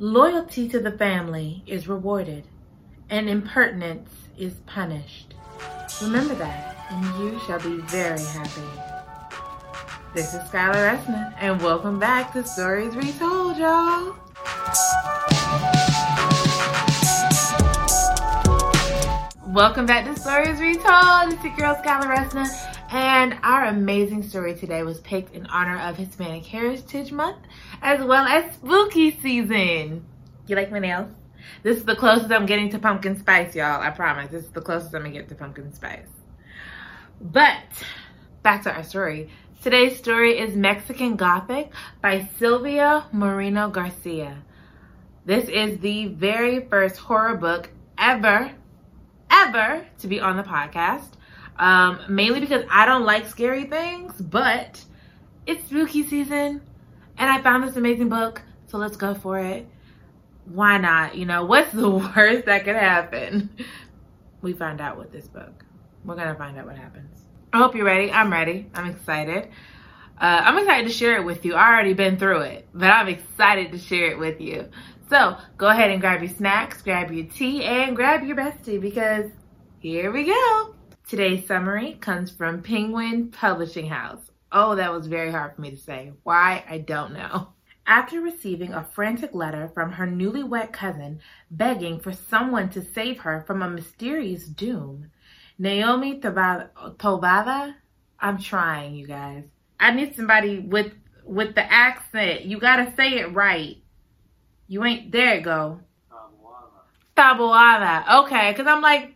Loyalty to the family is rewarded, and impertinence is punished. Remember that, and you shall be very happy. This is Skylar Esna, and welcome back to Stories Retold, y'all. Welcome back to Stories Retold. It's your girl Skylar Esna, and our amazing story today was picked in honor of Hispanic Heritage Month as well as spooky season. You like my nails? This is the closest I'm getting to pumpkin spice, y'all. I promise. This is the closest I'm gonna get to pumpkin spice. But back to our story. Today's story is Mexican Gothic by Silvia Moreno Garcia. This is the very first horror book ever, ever to be on the podcast. Um, mainly because I don't like scary things, but it's spooky season and I found this amazing book, so let's go for it. Why not? You know, what's the worst that could happen? We find out with this book. We're gonna find out what happens. I hope you're ready. I'm ready. I'm excited. Uh, I'm excited to share it with you. I already been through it, but I'm excited to share it with you. So go ahead and grab your snacks, grab your tea, and grab your bestie because here we go. Today's summary comes from Penguin Publishing House. Oh, that was very hard for me to say. Why? I don't know. After receiving a frantic letter from her newlywed cousin begging for someone to save her from a mysterious doom, Naomi Tovada, I'm trying, you guys. I need somebody with with the accent. You gotta say it right. You ain't there. It go. Taboada. Okay, because I'm like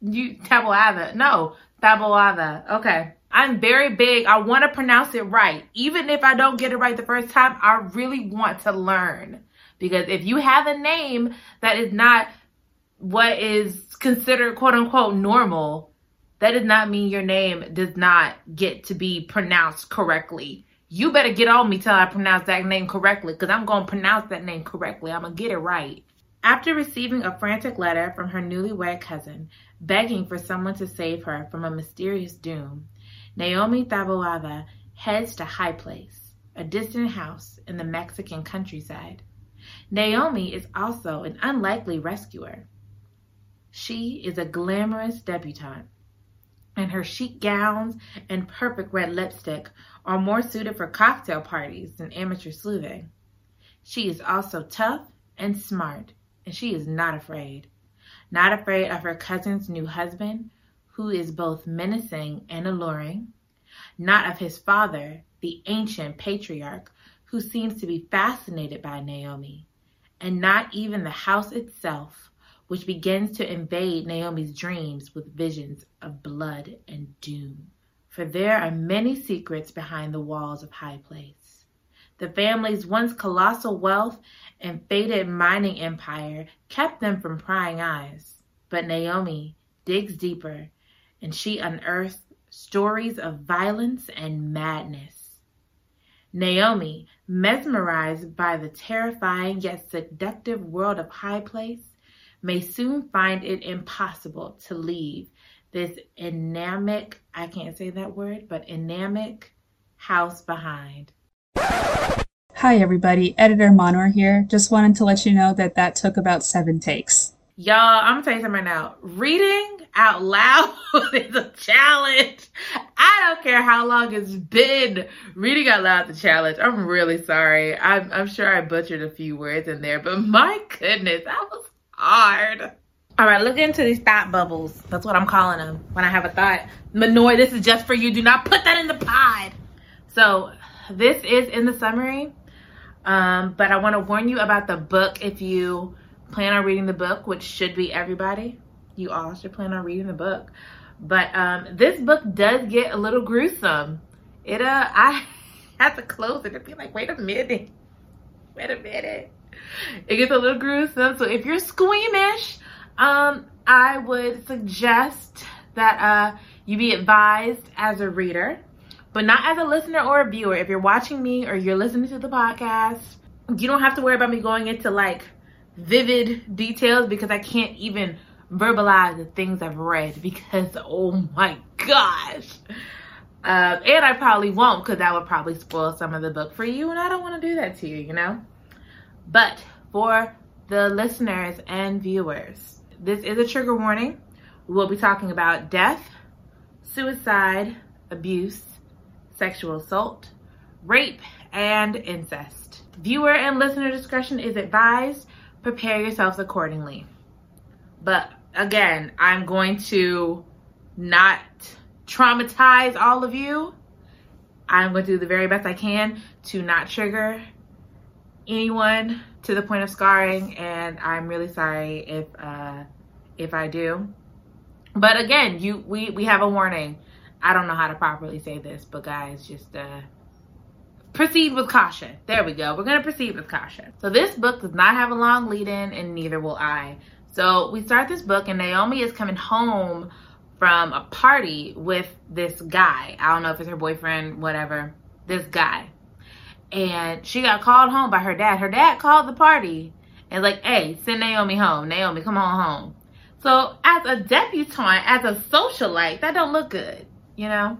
you Taboada. No, Taboada. Okay. I'm very big. I want to pronounce it right. Even if I don't get it right the first time, I really want to learn. Because if you have a name that is not what is considered quote unquote normal, that does not mean your name does not get to be pronounced correctly. You better get on me till I pronounce that name correctly because I'm going to pronounce that name correctly. I'm going to get it right. After receiving a frantic letter from her newlywed cousin begging for someone to save her from a mysterious doom, Naomi Taboada heads to High Place, a distant house in the Mexican countryside. Naomi is also an unlikely rescuer. She is a glamorous debutante, and her chic gowns and perfect red lipstick are more suited for cocktail parties than amateur sleuthing. She is also tough and smart, and she is not afraid. Not afraid of her cousin's new husband, who is both menacing and alluring, not of his father, the ancient patriarch, who seems to be fascinated by Naomi, and not even the house itself, which begins to invade Naomi's dreams with visions of blood and doom. For there are many secrets behind the walls of High Place. The family's once colossal wealth and faded mining empire kept them from prying eyes. But Naomi digs deeper and she unearthed stories of violence and madness. Naomi, mesmerized by the terrifying yet seductive world of High Place, may soon find it impossible to leave this anemic, I can't say that word, but anemic house behind. Hi, everybody. Editor Monor here. Just wanted to let you know that that took about seven takes. Y'all, I'm gonna tell you something right now. Reading out loud is a challenge. I don't care how long it's been. Reading out loud the challenge. I'm really sorry. I'm, I'm sure I butchered a few words in there, but my goodness, that was hard. All right, look into these thought bubbles. That's what I'm calling them when I have a thought. Manoy, this is just for you. Do not put that in the pod. So this is in the summary, um, but I want to warn you about the book if you plan on reading the book, which should be everybody. You all should plan on reading the book. But um, this book does get a little gruesome. It uh, I had to close it and be like, wait a minute, wait a minute. It gets a little gruesome. So if you're squeamish, um, I would suggest that uh, you be advised as a reader, but not as a listener or a viewer. If you're watching me or you're listening to the podcast, you don't have to worry about me going into like vivid details because I can't even verbalize the things I've read because oh my gosh. Uh, and I probably won't because that would probably spoil some of the book for you and I don't want to do that to you, you know? But for the listeners and viewers. This is a trigger warning. We'll be talking about death, suicide, abuse, sexual assault, rape, and incest. Viewer and listener discretion is advised. Prepare yourselves accordingly. But again, I'm going to not traumatize all of you. I'm going to do the very best I can to not trigger anyone to the point of scarring and I'm really sorry if uh if I do. But again, you we we have a warning. I don't know how to properly say this, but guys, just uh proceed with caution. There we go. We're going to proceed with caution. So this book does not have a long lead in and neither will I. So we start this book and Naomi is coming home from a party with this guy. I don't know if it's her boyfriend, whatever. This guy. And she got called home by her dad. Her dad called the party and like, hey, send Naomi home. Naomi, come on home. So as a debutante, as a socialite, that don't look good, you know?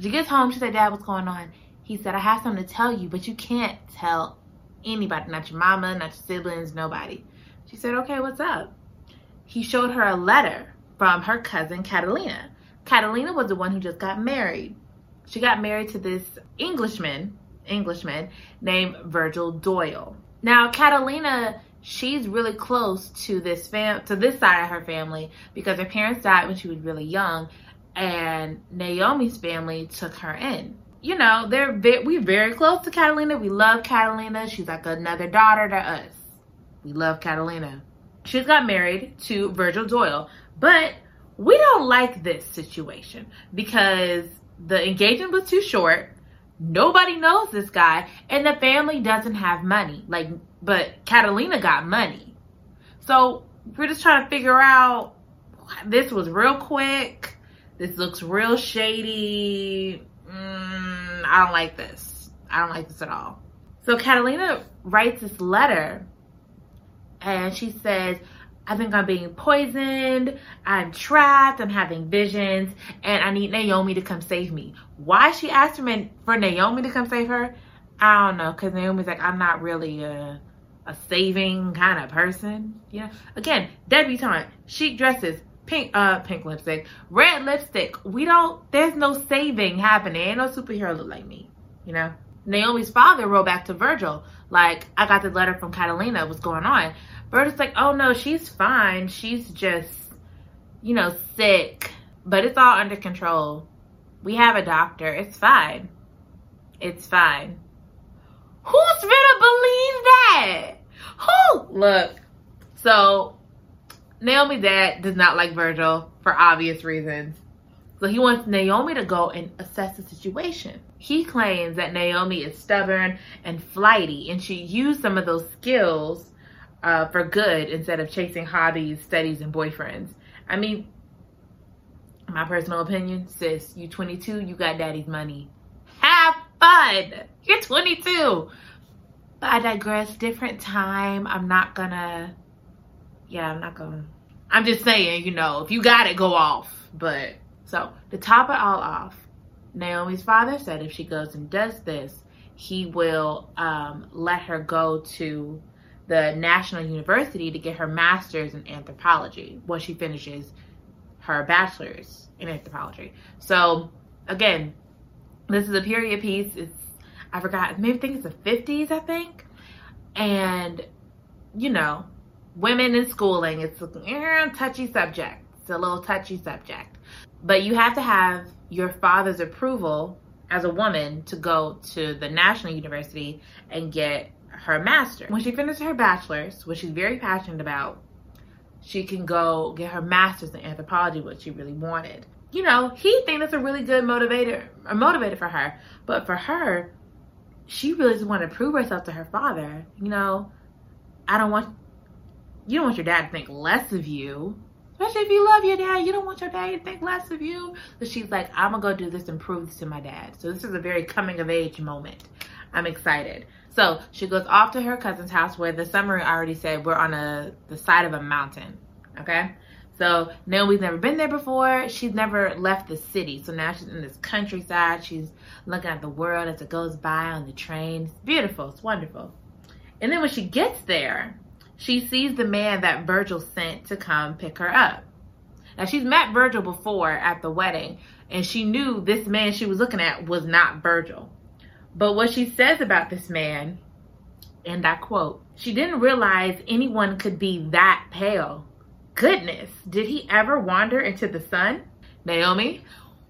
She gets home, she said, Dad, what's going on? He said, I have something to tell you, but you can't tell anybody, not your mama, not your siblings, nobody. She said, okay, what's up? He showed her a letter from her cousin, Catalina. Catalina was the one who just got married. She got married to this Englishman, Englishman named Virgil Doyle. Now, Catalina, she's really close to this fam to this side of her family because her parents died when she was really young and Naomi's family took her in. You know, they're ve- we very close to Catalina. We love Catalina. She's like another daughter to us. We love Catalina. She's got married to Virgil Doyle, but we don't like this situation because the engagement was too short. Nobody knows this guy, and the family doesn't have money. Like, but Catalina got money. So we're just trying to figure out this was real quick. This looks real shady. Mm, I don't like this. I don't like this at all. So Catalina writes this letter and she says, I think I'm being poisoned. I'm trapped. I'm having visions and I need Naomi to come save me. Why she asked for, for Naomi to come save her? I don't know. Cause Naomi's like, I'm not really a, a saving kind of person. Know, again, debutante, chic dresses, pink, uh, pink lipstick, red lipstick. We don't, there's no saving happening. Ain't no superhero look like me, you know? Naomi's father wrote back to Virgil, like, I got the letter from Catalina, what's going on? Virgil's like, oh no, she's fine. She's just, you know, sick, but it's all under control. We have a doctor. It's fine. It's fine. Who's gonna believe that? Who? Look, so Naomi's dad does not like Virgil for obvious reasons. So he wants Naomi to go and assess the situation. He claims that Naomi is stubborn and flighty and she used some of those skills uh, for good instead of chasing hobbies, studies, and boyfriends. I mean, my personal opinion, sis, you 22, you got daddy's money. Have fun. You're 22. But I digress. Different time. I'm not gonna, yeah, I'm not gonna, I'm just saying, you know, if you got it, go off. But, so, to top it all off, Naomi's father said if she goes and does this, he will um, let her go to the National University to get her master's in anthropology once she finishes her bachelor's in anthropology. So again, this is a period piece. It's I forgot, maybe I think it's the 50s, I think. And you know, women in schooling, it's a eh, touchy subject. It's a little touchy subject. But you have to have your father's approval as a woman to go to the National University and get her master. When she finishes her bachelor's, which she's very passionate about, she can go get her master's in anthropology, what she really wanted. You know, he thinks that's a really good motivator, a motivator for her. But for her, she really just wanted to prove herself to her father. You know, I don't want, you don't want your dad to think less of you. Especially if you love your dad, you don't want your dad to think less of you. So she's like, I'm gonna go do this and prove this to my dad. So this is a very coming of age moment. I'm excited. So she goes off to her cousin's house where the summary already said we're on a the side of a mountain. Okay. So Naomi's never been there before. She's never left the city. So now she's in this countryside. She's looking at the world as it goes by on the train. It's beautiful. It's wonderful. And then when she gets there, she sees the man that Virgil sent to come pick her up. Now she's met Virgil before at the wedding, and she knew this man she was looking at was not Virgil. But what she says about this man, and I quote, she didn't realize anyone could be that pale. Goodness, did he ever wander into the sun? Naomi,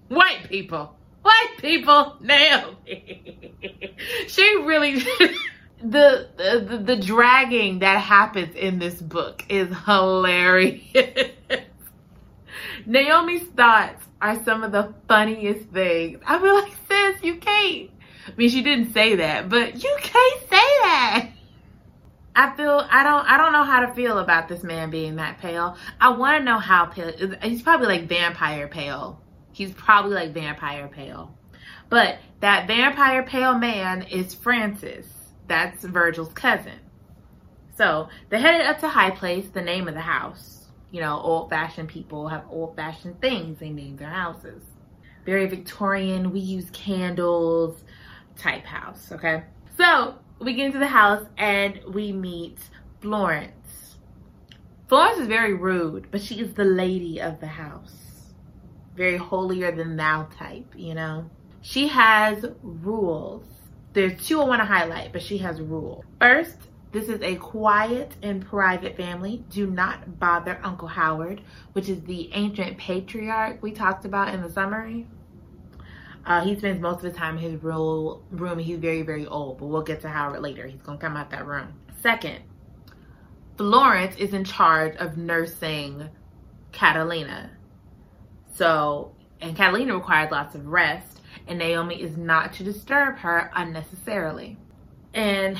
white people, white people, Naomi. she really, the, the, the dragging that happens in this book is hilarious. Naomi's thoughts are some of the funniest things. I feel like, sis, you can't. I mean, she didn't say that, but you can't say that. I feel I don't I don't know how to feel about this man being that pale. I want to know how pale. He's probably like vampire pale. He's probably like vampire pale. But that vampire pale man is Francis. That's Virgil's cousin. So they headed up to High Place, the name of the house you know, old fashioned people have old fashioned things they name their houses. Very Victorian, we use candles type house, okay? So we get into the house and we meet Florence. Florence is very rude, but she is the lady of the house. Very holier than thou type, you know? She has rules. There's two I want to highlight, but she has rules. First, this is a quiet and private family. Do not bother Uncle Howard, which is the ancient patriarch we talked about in the summary. Uh, he spends most of the time in his room. He's very, very old, but we'll get to Howard later. He's going to come out that room. Second, Florence is in charge of nursing Catalina. So, and Catalina requires lots of rest, and Naomi is not to disturb her unnecessarily. And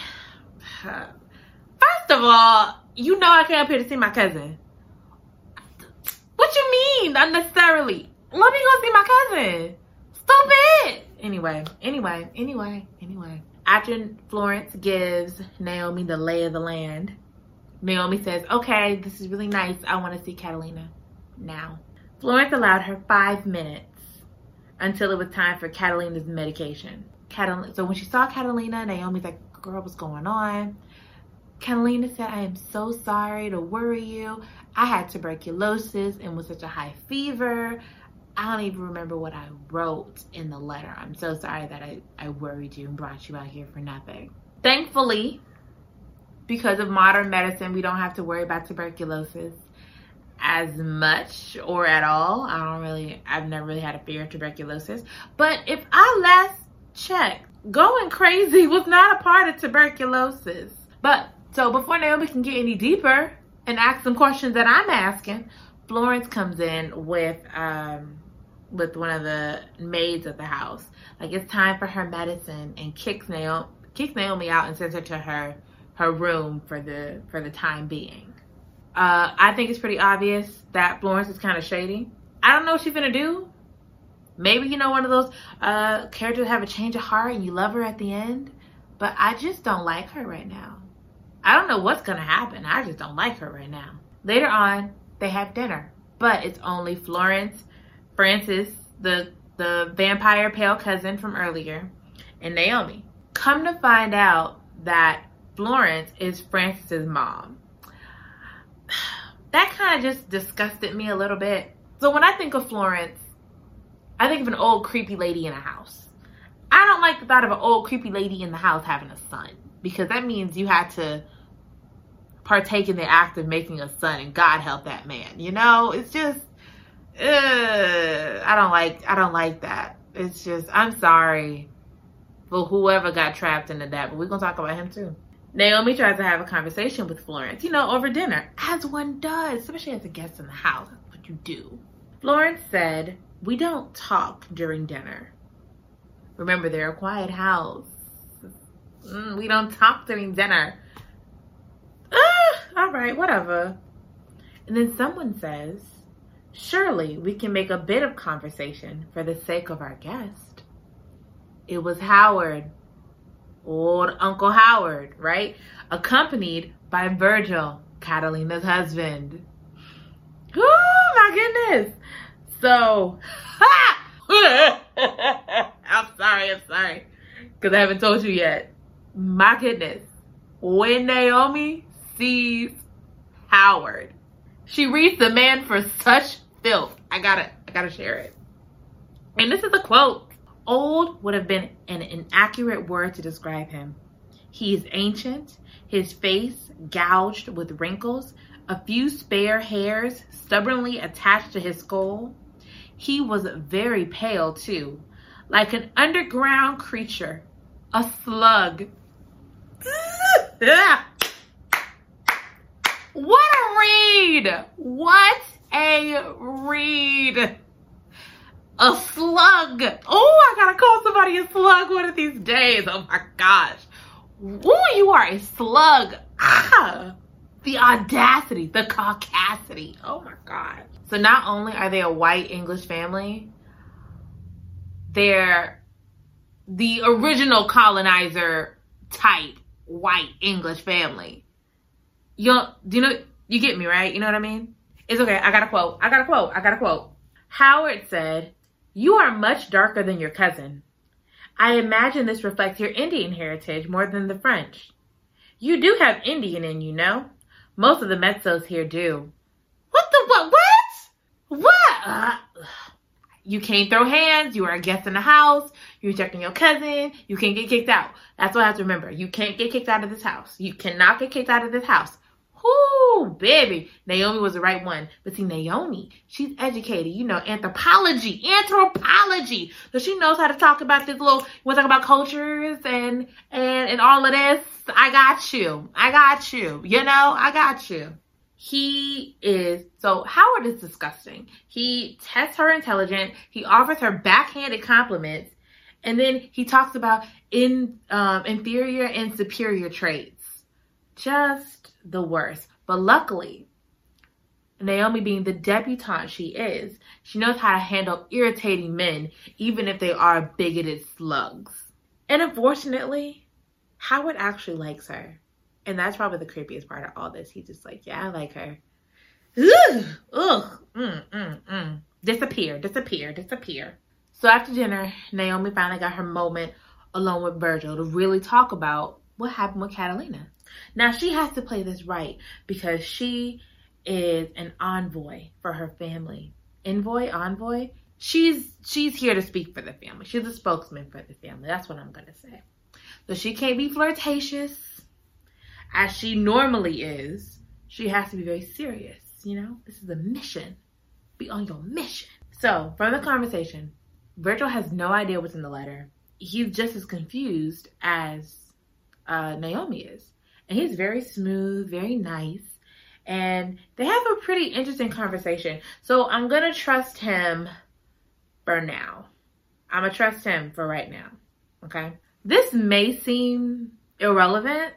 uh, First of all, you know I up here to see my cousin. What you mean unnecessarily? Let me go see my cousin. Stupid. Anyway, anyway, anyway, anyway. After Florence gives Naomi the lay of the land, Naomi says, okay, this is really nice. I want to see Catalina now. Florence allowed her five minutes until it was time for Catalina's medication. Catalina, so when she saw Catalina, Naomi's like, girl, what's going on? Catalina said, I am so sorry to worry you. I had tuberculosis and was such a high fever. I don't even remember what I wrote in the letter. I'm so sorry that I, I worried you and brought you out here for nothing. Thankfully, because of modern medicine, we don't have to worry about tuberculosis as much or at all. I don't really, I've never really had a fear of tuberculosis. But if I last checked, going crazy was not a part of tuberculosis. But so before Naomi can get any deeper and ask some questions that I'm asking, Florence comes in with um, with one of the maids of the house. Like it's time for her medicine and kicks Naomi kicks Naomi out and sends her to her her room for the for the time being. Uh, I think it's pretty obvious that Florence is kind of shady. I don't know what she's gonna do. Maybe you know one of those uh, characters have a change of heart and you love her at the end, but I just don't like her right now. I don't know what's gonna happen. I just don't like her right now. Later on, they have dinner, but it's only Florence, Francis, the the vampire pale cousin from earlier, and Naomi. Come to find out that Florence is Francis's mom. That kind of just disgusted me a little bit. So when I think of Florence, I think of an old creepy lady in a house. I don't like the thought of an old creepy lady in the house having a son because that means you had to partake in the act of making a son and God help that man. You know, it's just I don't like I don't like that. It's just I'm sorry for whoever got trapped into that, but we're gonna talk about him too. Naomi tries to have a conversation with Florence, you know, over dinner, as one does, especially as a guest in the house. That's what you do. Florence said, We don't talk during dinner. Remember, they're a quiet house. Mm, we don't talk during dinner. Ah, all right, whatever. And then someone says, Surely we can make a bit of conversation for the sake of our guest. It was Howard, old Uncle Howard, right? Accompanied by Virgil, Catalina's husband. Oh my goodness. So, I'm sorry, I'm sorry. Because I haven't told you yet. My goodness. when Naomi sees Howard. She reads the man for such filth. I gotta, I gotta share it. And this is a quote. Old would have been an inaccurate word to describe him. He is ancient, his face gouged with wrinkles, a few spare hairs stubbornly attached to his skull. He was very pale too, like an underground creature, a slug. what a read! What a read! A slug. Oh, I gotta call somebody a slug one of these days. Oh my gosh. Oh, you are a slug. Ah, the audacity, the caucasity. Oh my God. So not only are they a white English family, they're the original colonizer type white English family. You do you know you get me right? You know what I mean? It's okay. I got a quote. I got a quote. I got a quote. Howard said, "You are much darker than your cousin. I imagine this reflects your Indian heritage more than the French. You do have Indian in you, know? Most of the mestizos here do. What the what? What? What? Uh, you can't throw hands. You are a guest in the house. You're checking your cousin. You can't get kicked out. That's what I have to remember. You can't get kicked out of this house. You cannot get kicked out of this house. Whoo, baby. Naomi was the right one. But see, Naomi, she's educated. You know, anthropology, anthropology. So she knows how to talk about this little, we'll talk about cultures and, and, and all of this. I got you. I got you. You know, I got you. He is, so Howard is disgusting. He tests her intelligence. He offers her backhanded compliments. And then he talks about in, um, inferior and superior traits. Just the worst. But luckily, Naomi being the debutante she is, she knows how to handle irritating men, even if they are bigoted slugs. And unfortunately, Howard actually likes her. And that's probably the creepiest part of all this. He's just like, yeah, I like her. Ugh, ugh, mm, mm, mm. Disappear, disappear, disappear. So after dinner, Naomi finally got her moment alone with Virgil to really talk about what happened with Catalina. Now she has to play this right because she is an envoy for her family. Envoy, envoy. She's she's here to speak for the family. She's a spokesman for the family. That's what I'm gonna say. So she can't be flirtatious as she normally is. She has to be very serious. You know, this is a mission. Be on your mission. So from the conversation, Virgil has no idea what's in the letter. He's just as confused as uh, Naomi is. And he's very smooth, very nice. And they have a pretty interesting conversation. So I'm going to trust him for now. I'm going to trust him for right now. Okay. This may seem irrelevant,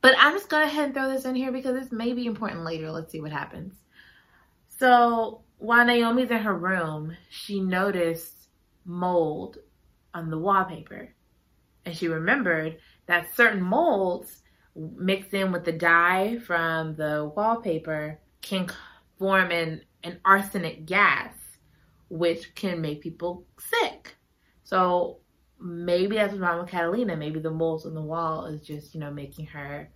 but I'm just going to ahead and throw this in here because this may be important later. Let's see what happens. So while Naomi's in her room, she noticed mold on the wallpaper. And she remembered that certain molds mixed in with the dye from the wallpaper can form an, an arsenic gas, which can make people sick. So maybe that's what's wrong with Catalina. Maybe the molds on the wall is just, you know, making her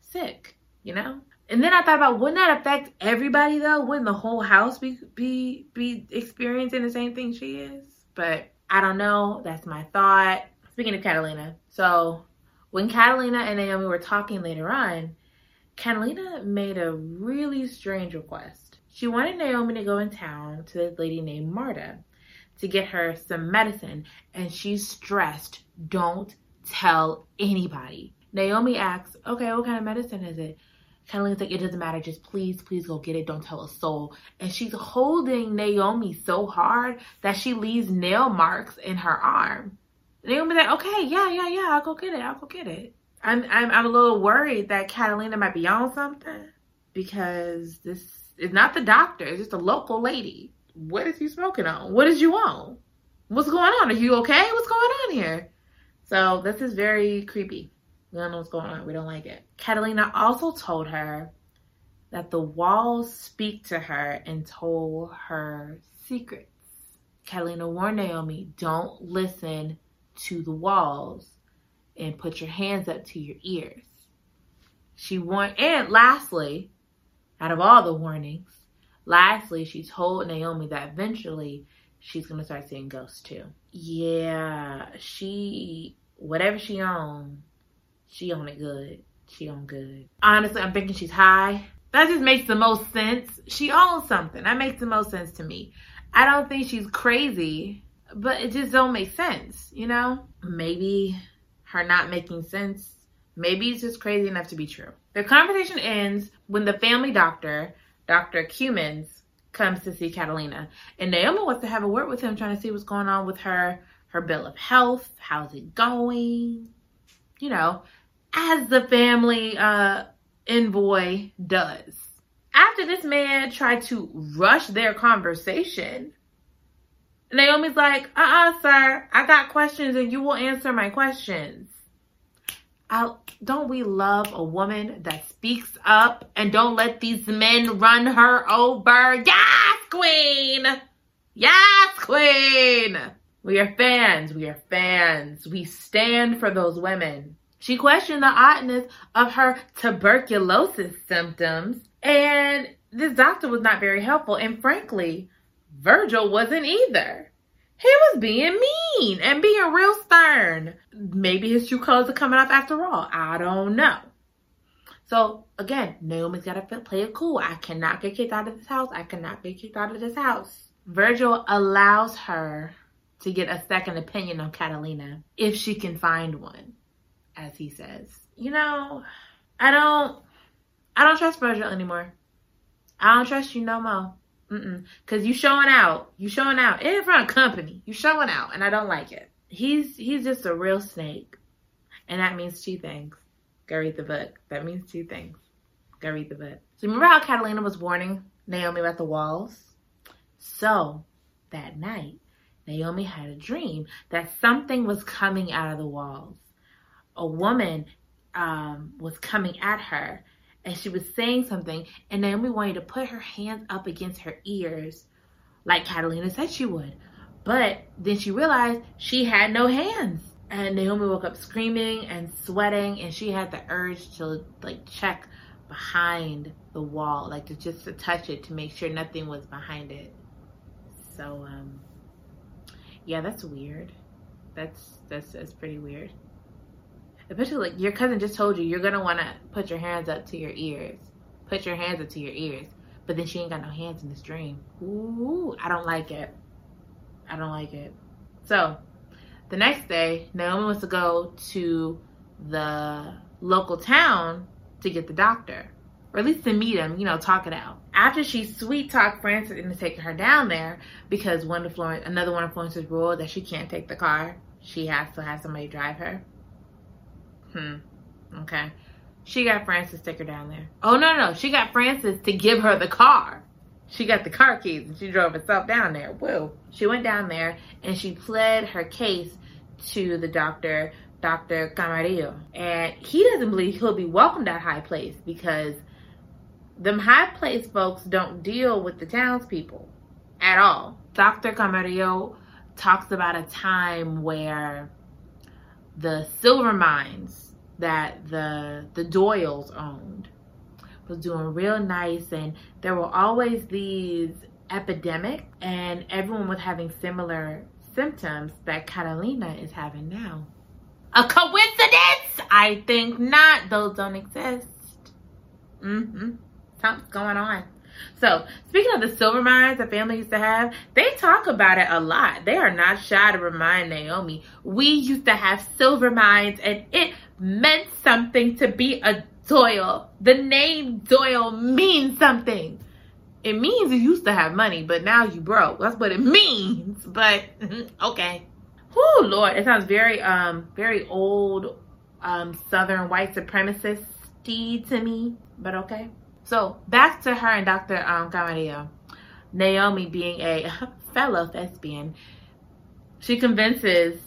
sick, you know? And then I thought about wouldn't that affect everybody though? Wouldn't the whole house be be be experiencing the same thing she is? But I don't know. That's my thought. Speaking of Catalina, so when Catalina and Naomi were talking later on, Catalina made a really strange request. She wanted Naomi to go in town to this lady named Marta to get her some medicine, and she stressed, don't tell anybody. Naomi asks, okay, what kind of medicine is it? Catalina's like, it doesn't matter, just please, please go get it, don't tell a soul. And she's holding Naomi so hard that she leaves nail marks in her arm. They're gonna be like, okay, yeah, yeah, yeah, I'll go get it. I'll go get it. I'm, I'm, I'm a little worried that Catalina might be on something because this is not the doctor. It's just a local lady. What is you smoking on? What is you on? What's going on? Are you okay? What's going on here? So this is very creepy. We don't know what's going on. We don't like it. Catalina also told her that the walls speak to her and told her secrets. Catalina warned Naomi, don't listen to the walls and put your hands up to your ears. she warned, and lastly, out of all the warnings, lastly, she told Naomi that eventually she's gonna start seeing ghosts too. Yeah, she whatever she own, she own it good. She own good. Honestly, I'm thinking she's high. That just makes the most sense. She owns something. That makes the most sense to me. I don't think she's crazy, but it just don't make sense, you know? Maybe her not making sense. Maybe it's just crazy enough to be true. The conversation ends when the family doctor, Dr. Cummins, comes to see Catalina. And Naomi wants to have a word with him, trying to see what's going on with her, her bill of health, how's it going? You know, as the family uh envoy does. After this man tried to rush their conversation, Naomi's like, uh-uh, sir, I got questions and you will answer my questions. I, don't we love a woman that speaks up and don't let these men run her over? Yes, queen! Yes, queen! We are fans. We are fans. We stand for those women. She questioned the oddness of her tuberculosis symptoms, and this doctor was not very helpful. And frankly, Virgil wasn't either. He was being mean and being real stern. Maybe his true colors are coming off after all. I don't know. So again, Naomi's got to play it cool. I cannot get kicked out of this house. I cannot get kicked out of this house. Virgil allows her to get a second opinion on Catalina if she can find one as he says. You know, I don't, I don't trust Virgil anymore. I don't trust you no more. Mm-mm. Cause you showing out, you showing out in front of company, you showing out, and I don't like it. He's he's just a real snake, and that means two things. Go read the book. That means two things. Go read the book. So remember how Catalina was warning Naomi about the walls? So that night, Naomi had a dream that something was coming out of the walls a woman um, was coming at her and she was saying something and Naomi wanted to put her hands up against her ears like Catalina said she would. But then she realized she had no hands. And Naomi woke up screaming and sweating and she had the urge to like check behind the wall, like to just to touch it to make sure nothing was behind it. So um yeah, that's weird. That's that's that's pretty weird especially like your cousin just told you you're gonna want to put your hands up to your ears. Put your hands up to your ears. But then she ain't got no hands in this dream Ooh, i don't like it. I don't like it. So the next day naomi wants to go to the local town to get the doctor. Or at least to meet him you know talk it out. After she sweet talked francis into taking her down there because one of florence another one of florence's ruled that she can't take the car. She has to have somebody drive her Hmm. Okay. She got Francis to take her down there. Oh, no, no. She got Francis to give her the car. She got the car keys and she drove herself down there. Whoa. She went down there and she pled her case to the doctor, Dr. Camarillo. And he doesn't believe he'll be welcomed at High Place because them High Place folks don't deal with the townspeople at all. Dr. Camarillo talks about a time where the silver mines that the the Doyles owned was doing real nice and there were always these epidemics and everyone was having similar symptoms that Catalina is having now. A coincidence? I think not. Those don't exist. Mm-hmm. Something's going on. So, speaking of the silver mines the family used to have, they talk about it a lot. They are not shy to remind Naomi, we used to have silver mines and it meant something to be a Doyle. The name Doyle means something. It means you used to have money, but now you broke. That's what it means. But okay. Whoo, Lord, it sounds very um very old um southern white supremacist to me. But okay. So back to her and Dr. Um Camarillo. Naomi being a fellow thespian, she convinces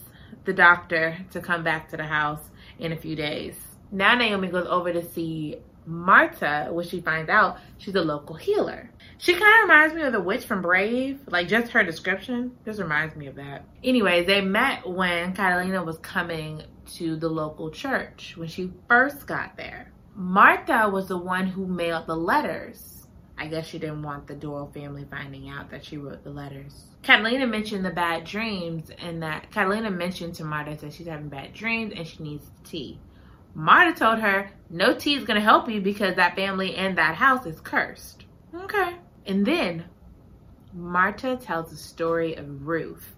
the doctor to come back to the house in a few days. Now Naomi goes over to see Marta, where she finds out she's a local healer. She kind of reminds me of the witch from Brave. Like, just her description just reminds me of that. Anyways, they met when Catalina was coming to the local church when she first got there. Martha was the one who mailed the letters. I guess she didn't want the Doyle family finding out that she wrote the letters. Catalina mentioned the bad dreams and that Catalina mentioned to Marta that she's having bad dreams and she needs tea. Marta told her no tea is going to help you because that family and that house is cursed. Okay. And then Marta tells the story of Ruth,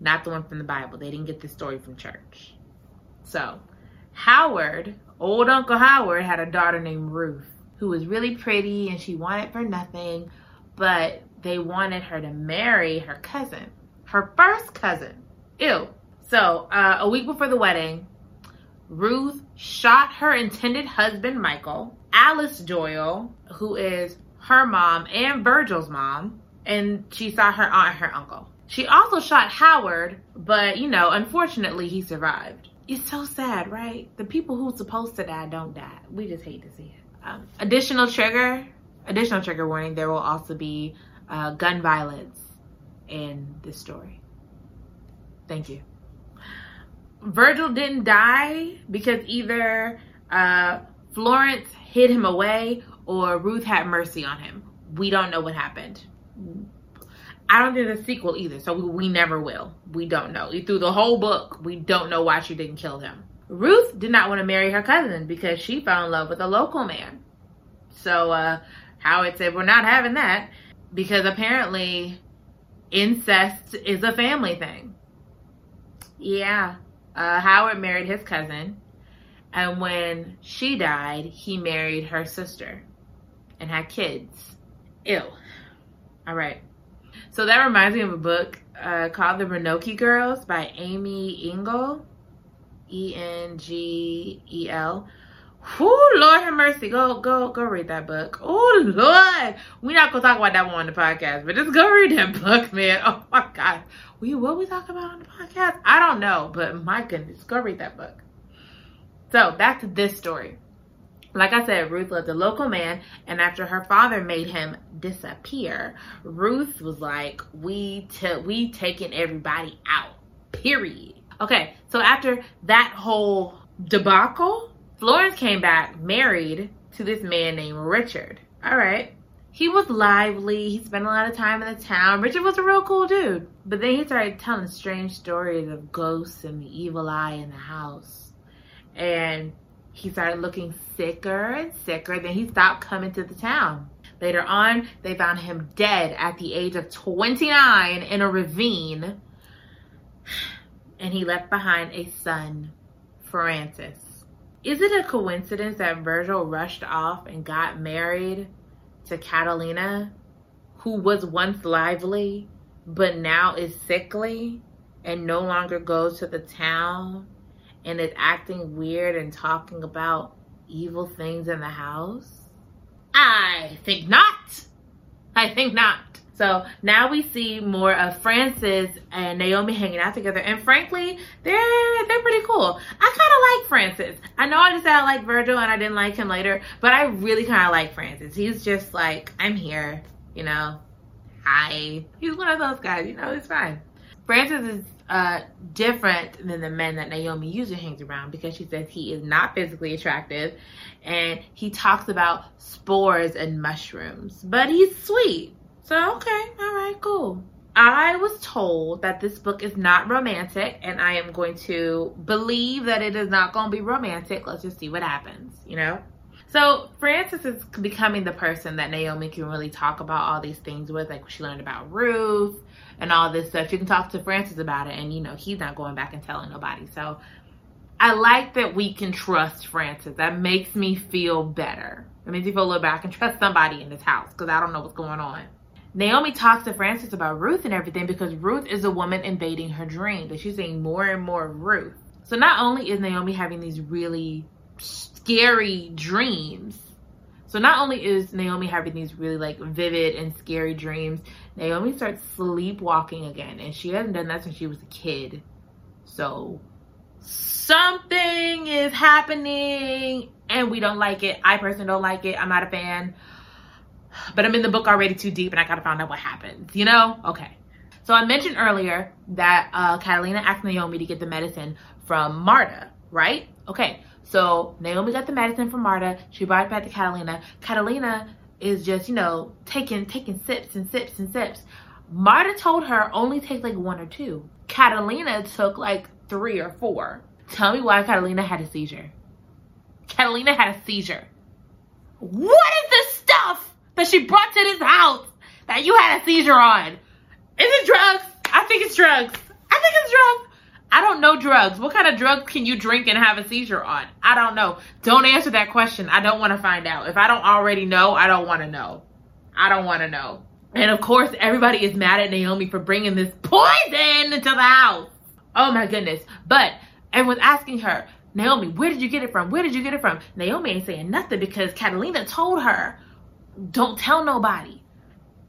not the one from the Bible. They didn't get the story from church. So, Howard, old Uncle Howard, had a daughter named Ruth who was really pretty and she wanted for nothing, but they wanted her to marry her cousin, her first cousin. Ew. So, uh, a week before the wedding, Ruth shot her intended husband, Michael, Alice Doyle, who is her mom and Virgil's mom, and she saw her aunt and her uncle. She also shot Howard, but you know, unfortunately, he survived. It's so sad, right? The people who's supposed to die don't die. We just hate to see it. Um, additional trigger, additional trigger warning. There will also be uh, gun violence in this story. Thank you. Virgil didn't die because either uh, Florence hid him away or Ruth had mercy on him. We don't know what happened. I don't think the sequel either, so we, we never will. We don't know. Through the whole book, we don't know why she didn't kill him. Ruth did not want to marry her cousin because she fell in love with a local man. So uh, Howard said, We're not having that because apparently incest is a family thing. Yeah, uh, Howard married his cousin, and when she died, he married her sister and had kids. Ew. All right. So that reminds me of a book uh, called The Roanoke Girls by Amy Engel. E N G E L. Whoo, Lord have mercy. Go, go, go read that book. Oh, Lord. We're not to talk about that one on the podcast, but just go read that book, man. Oh, my God. We, what we talk about on the podcast? I don't know, but my goodness, go read that book. So back to this story. Like I said, Ruth loved a local man, and after her father made him disappear, Ruth was like, "We t- we taking everybody out." Period. Okay, so after that whole debacle, Florence came back married to this man named Richard. All right. He was lively. He spent a lot of time in the town. Richard was a real cool dude. But then he started telling strange stories of ghosts and the evil eye in the house. And he started looking sicker and sicker. Then he stopped coming to the town. Later on, they found him dead at the age of 29 in a ravine. And he left behind a son, Francis. Is it a coincidence that Virgil rushed off and got married to Catalina, who was once lively, but now is sickly and no longer goes to the town and is acting weird and talking about evil things in the house? I think not. I think not. So now we see more of Francis and Naomi hanging out together. And frankly, they're they're pretty cool. I kind of like Francis. I know I just said I like Virgil and I didn't like him later, but I really kind of like Francis. He's just like, I'm here, you know. Hi. He's one of those guys, you know, it's fine. Francis is uh, different than the men that Naomi usually hangs around because she says he is not physically attractive and he talks about spores and mushrooms, but he's sweet. So, okay, all right, cool. I was told that this book is not romantic, and I am going to believe that it is not going to be romantic. Let's just see what happens, you know? So, Francis is becoming the person that Naomi can really talk about all these things with. Like, she learned about Ruth and all this stuff. You can talk to Francis about it, and, you know, he's not going back and telling nobody. So, I like that we can trust Francis. That makes me feel better. It makes me feel a little better. I can trust somebody in this house because I don't know what's going on. Naomi talks to Francis about Ruth and everything because Ruth is a woman invading her dreams. And she's seeing more and more of Ruth. So not only is Naomi having these really scary dreams, so not only is Naomi having these really like vivid and scary dreams, Naomi starts sleepwalking again. And she hasn't done that since she was a kid. So something is happening and we don't like it. I personally don't like it. I'm not a fan but I'm in the book already too deep and I gotta find out what happens, you know? Okay. So I mentioned earlier that uh, Catalina asked Naomi to get the medicine from Marta, right? Okay, So Naomi got the medicine from Marta. She brought it back to Catalina. Catalina is just, you know, taking taking sips and sips and sips. Marta told her only take like one or two. Catalina took like three or four. Tell me why Catalina had a seizure. Catalina had a seizure. What is this stuff that she brought to this house that you had a seizure on? Is it drugs? I think it's drugs. I think it's drugs. I don't know drugs. What kind of drugs can you drink and have a seizure on? I don't know. Don't answer that question. I don't want to find out. If I don't already know, I don't want to know. I don't want to know. And of course, everybody is mad at Naomi for bringing this poison into the house. Oh my goodness. But everyone's asking her, Naomi, where did you get it from? Where did you get it from? Naomi ain't saying nothing because Catalina told her, don't tell nobody.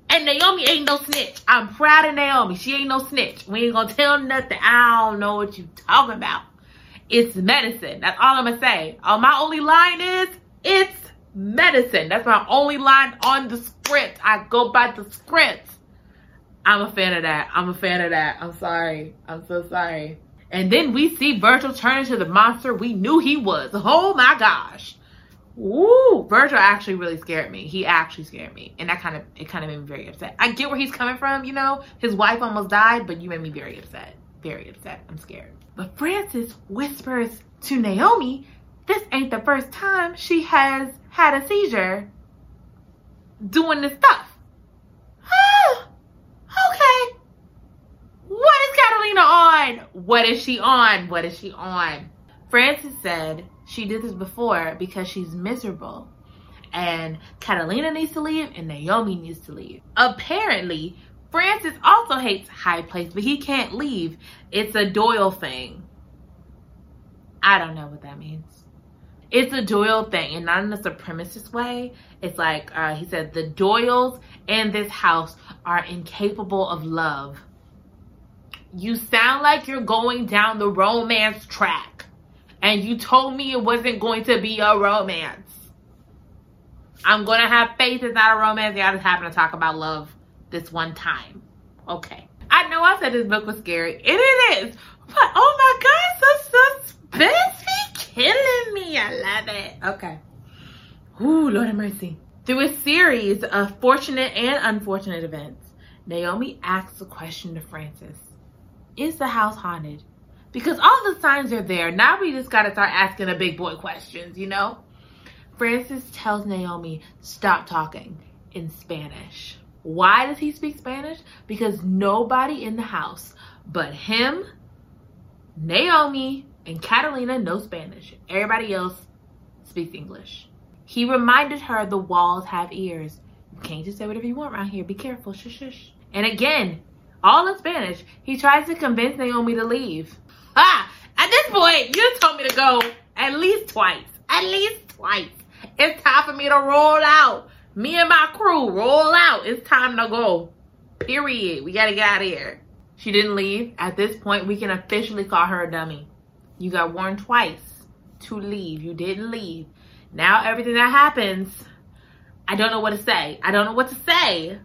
And Naomi ain't no snitch. I'm proud of Naomi. She ain't no snitch. We ain't gonna tell nothing. I don't know what you talking about. It's medicine. That's all I'm gonna say. All my only line is, it's medicine. That's my only line on the script. I go by the script. I'm a fan of that. I'm a fan of that. I'm sorry. I'm so sorry. And then we see Virgil turn into the monster we knew he was. Oh my gosh. Ooh, Virgil actually really scared me. He actually scared me. And that kind of, it kind of made me very upset. I get where he's coming from, you know? His wife almost died, but you made me very upset. Very upset. I'm scared. But Francis whispers to Naomi, this ain't the first time she has had a seizure doing this stuff. Oh, okay. What is Catalina on? What is she on? What is she on? Francis said she did this before because she's miserable. And Catalina needs to leave and Naomi needs to leave. Apparently, Francis also hates High Place, but he can't leave. It's a Doyle thing. I don't know what that means. It's a Doyle thing, and not in a supremacist way. It's like uh, he said, the Doyles and this house are incapable of love. You sound like you're going down the romance track and you told me it wasn't going to be a romance. I'm going to have faith it's not a romance. Y'all just happen to talk about love this one time. Okay. I know I said this book was scary. And it is. But oh my God, the suspense be killing me. I love it. Okay. Ooh, Lord have mercy. Through a series of fortunate and unfortunate events, Naomi asks a question to Francis. Is the house haunted? Because all the signs are there. Now we just got to start asking the big boy questions, you know? Francis tells Naomi, stop talking in Spanish. Why does he speak Spanish? Because nobody in the house but him, Naomi, and Catalina know Spanish. Everybody else speaks English. He reminded her the walls have ears. You can't just say whatever you want around here. Be careful. Shush, shush. And again, all in Spanish, he tries to convince Naomi to leave. At this point, you told me to go at least twice. At least twice. It's time for me to roll out. Me and my crew roll out. It's time to go. Period. We gotta get out of here. She didn't leave. At this point, we can officially call her a dummy. You got warned twice to leave. You didn't leave. Now everything that happens, I don't know what to say. I don't know what to say.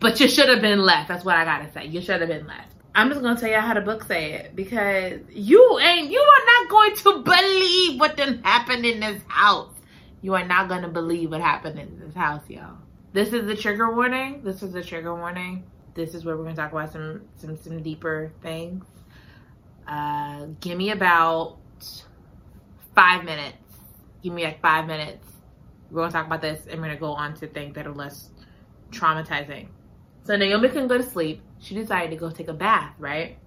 But you should have been left. That's what I gotta say. You should have been left. I'm just gonna tell y'all how the book say it because you ain't you are not going to believe what done happened in this house. You are not gonna believe what happened in this house, y'all. This is the trigger warning. This is the trigger warning. This is where we're gonna talk about some some some deeper things. Uh, give me about five minutes. Give me like five minutes. We're gonna talk about this and we're gonna go on to things that are less traumatizing. So Naomi couldn't go to sleep she decided to go take a bath, right?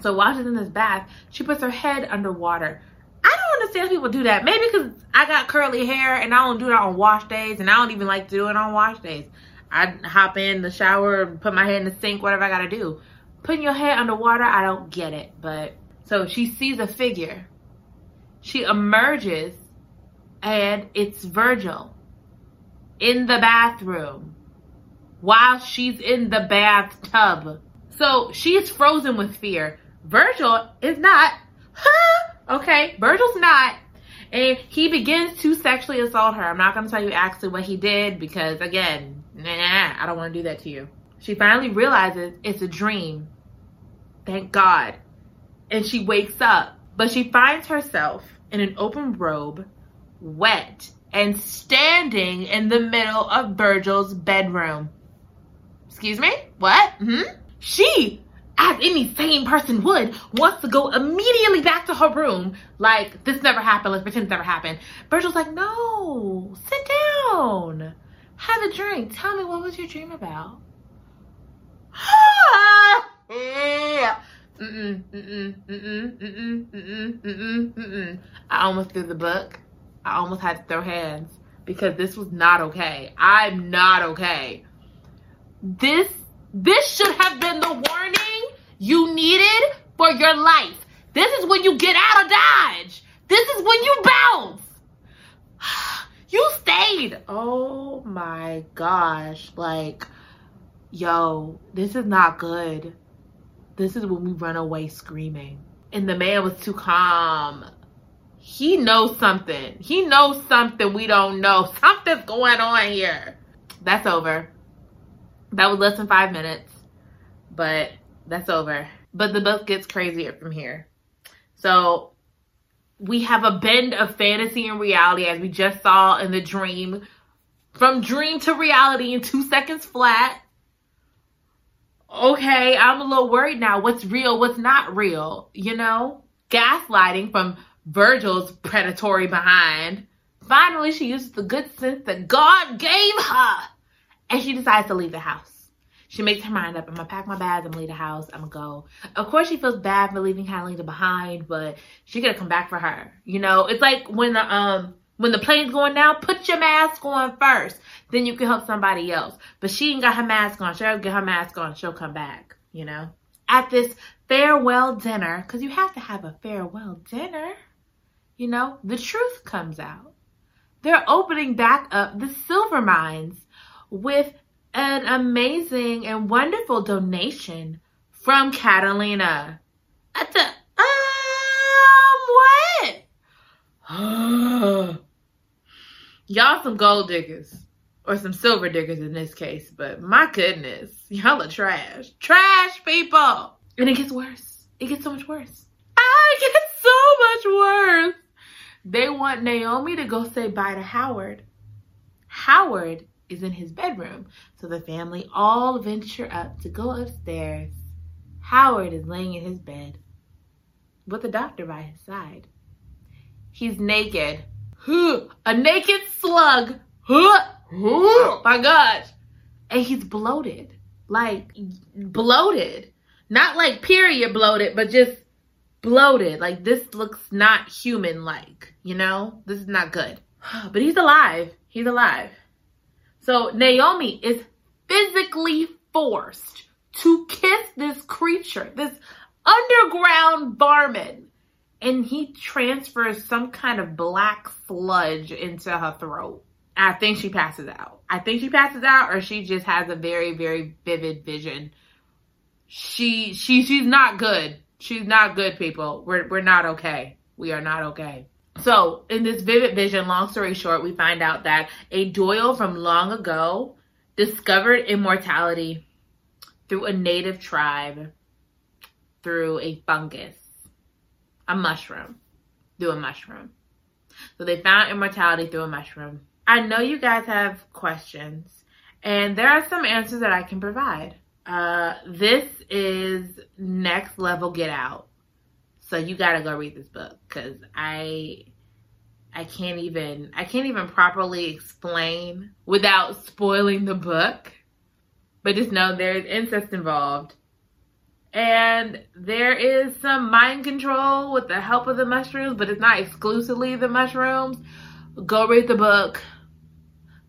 So while she's in this bath, she puts her head underwater. I don't understand people do that. Maybe because I got curly hair and I don't do that on wash days and I don't even like to do it on wash days. I hop in the shower put my head in the sink, whatever I gotta do. Putting your head underwater, I don't get it. But so she sees a figure. She emerges and it's Virgil in the bathroom while she's in the bathtub. So she's frozen with fear. Virgil is not. okay, Virgil's not. And he begins to sexually assault her. I'm not going to tell you actually what he did because, again, nah, I don't want to do that to you. She finally realizes it's a dream. Thank God. And she wakes up. But she finds herself in an open robe, wet, and standing in the middle of Virgil's bedroom. Excuse me? What? Hmm? She, as any sane person would, wants to go immediately back to her room. Like, this never happened. Let's pretend it never happened. Virgil's like, no, sit down. Have a drink. Tell me, what was your dream about? I almost threw the book. I almost had to throw hands because this was not okay. I'm not okay. This this should have been the warning you needed for your life. This is when you get out of Dodge. This is when you bounce. You stayed. Oh my gosh. Like, yo, this is not good. This is when we run away screaming. And the man was too calm. He knows something. He knows something we don't know. Something's going on here. That's over. That was less than five minutes, but that's over. But the book gets crazier from here. So we have a bend of fantasy and reality as we just saw in the dream. From dream to reality in two seconds flat okay, I'm a little worried now. What's real? What's not real? You know? Gaslighting from Virgil's predatory behind. Finally, she uses the good sense that God gave her. And she decides to leave the house. She makes her mind up. I'm gonna pack my bags. I'm gonna leave the house. I'm gonna go. Of course, she feels bad for leaving Catalina behind, but she gonna come back for her. You know, it's like when the um when the plane's going down, put your mask on first then you can help somebody else. But she ain't got her mask on. She'll get her mask on. She'll come back, you know? At this farewell dinner, because you have to have a farewell dinner, you know, the truth comes out. They're opening back up the silver mines with an amazing and wonderful donation from Catalina. At the, um, what? Y'all some gold diggers or some silver diggers in this case, but my goodness, y'all are trash. Trash people. And it gets worse. It gets so much worse. Ah, it gets so much worse. They want Naomi to go say bye to Howard. Howard is in his bedroom, so the family all venture up to go upstairs. Howard is laying in his bed with the doctor by his side. He's naked. A naked slug my gosh. And he's bloated. Like bloated. Not like period bloated, but just bloated. Like this looks not human like, you know? This is not good. But he's alive. He's alive. So Naomi is physically forced to kiss this creature, this underground barman. And he transfers some kind of black sludge into her throat. I think she passes out. I think she passes out or she just has a very, very vivid vision. She, she, she's not good. She's not good, people. We're, we're not okay. We are not okay. So in this vivid vision, long story short, we find out that a Doyle from long ago discovered immortality through a native tribe, through a fungus, a mushroom, through a mushroom. So they found immortality through a mushroom. I know you guys have questions, and there are some answers that I can provide. Uh, this is next level get out. So you gotta go read this book because I I can't even I can't even properly explain without spoiling the book. But just know there's incest involved. And there is some mind control with the help of the mushrooms, but it's not exclusively the mushrooms. Go read the book.